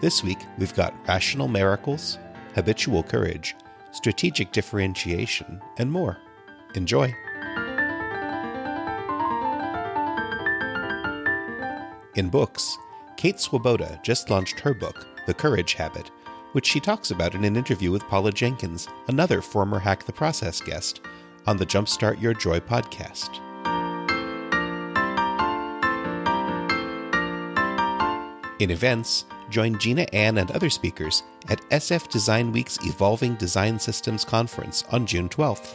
This week, we've got rational miracles, habitual courage, strategic differentiation, and more. Enjoy! In books, Kate Swoboda just launched her book, The Courage Habit, which she talks about in an interview with Paula Jenkins, another former Hack the Process guest, on the Jumpstart Your Joy podcast. In events, join Jina Anne and other speakers at SF Design Week's Evolving Design Systems Conference on June 12th.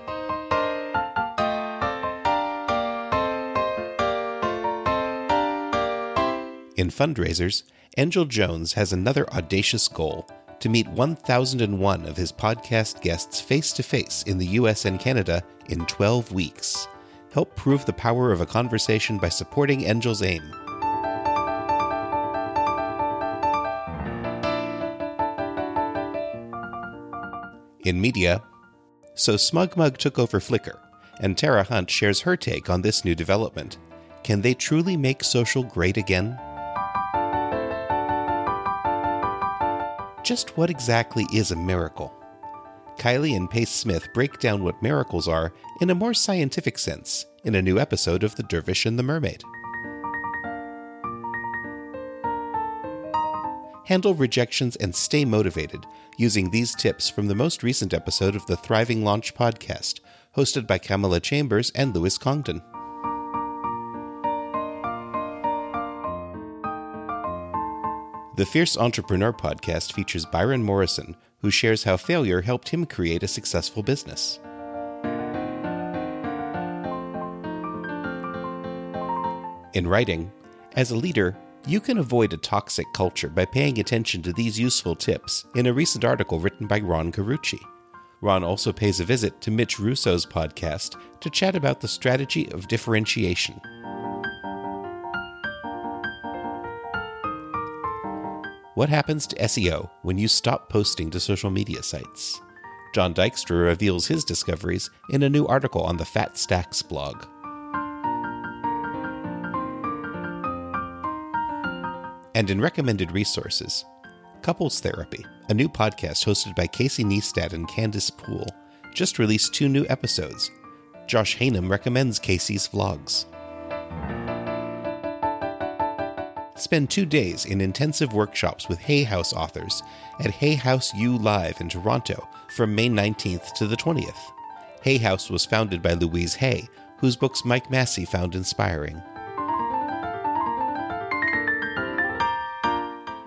In fundraisers, Angel Jones has another audacious goal to meet 1001 of his podcast guests face to face in the US and Canada in 12 weeks. Help prove the power of a conversation by supporting Angel's aim. In media, so SmugMug took over Flickr, and Tara Hunt shares her take on this new development. Can they truly make social great again? Just what exactly is a miracle? Kyeli and Pace Smith break down what miracles are in a more scientific sense in a new episode of The Dervish and the Mermaid. Handle rejections, and stay motivated using these tips from the most recent episode of the Thriving Launch podcast, hosted by Kamala Chambers and Lewis Congdon. The Fierce Entrepreneur podcast features Byron Morrison, who shares how failure helped him create a successful business. In writing, as a leader, you can avoid a toxic culture by paying attention to these useful tips in a recent article written by Ron Carucci. Ron also pays a visit to Mitch Russo's podcast to chat about the strategy of differentiation. What happens to SEO when you stop posting to social media sites? Jon Dykstra reveals his discoveries in a new article on the Fat Stacks blog. And in recommended resources, Couples Therapy, a new podcast hosted by Casey Neistat and Candice Pool, just released two new episodes. Josh Hainem recommends Casey's vlogs. Spend two days in intensive workshops with Hay House authors at Hay House U Live in Toronto from May 19th to the 20th. Hay House was founded by Louise Hay, whose books Mike Massey found inspiring.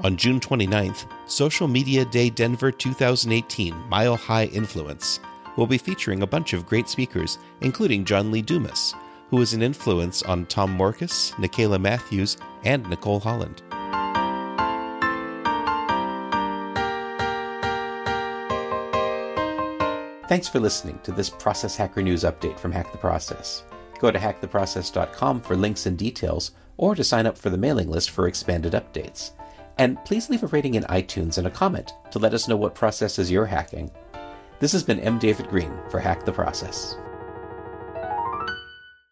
On June 29th, Social Media Day Denver 2018 Mile High Influence will be featuring a bunch of great speakers, including John Lee Dumas, who is an influence on Tom Morkes, Nicaila Matthews, and Nicole Holland. Thanks for listening to this Process Hacker News update from Hack the Process. Go to hacktheprocess.com for links and details, or to sign up for the mailing list for expanded updates. And please leave a rating in iTunes and a comment to let us know what processes you're hacking. This has been M. David Green for Hack the Process.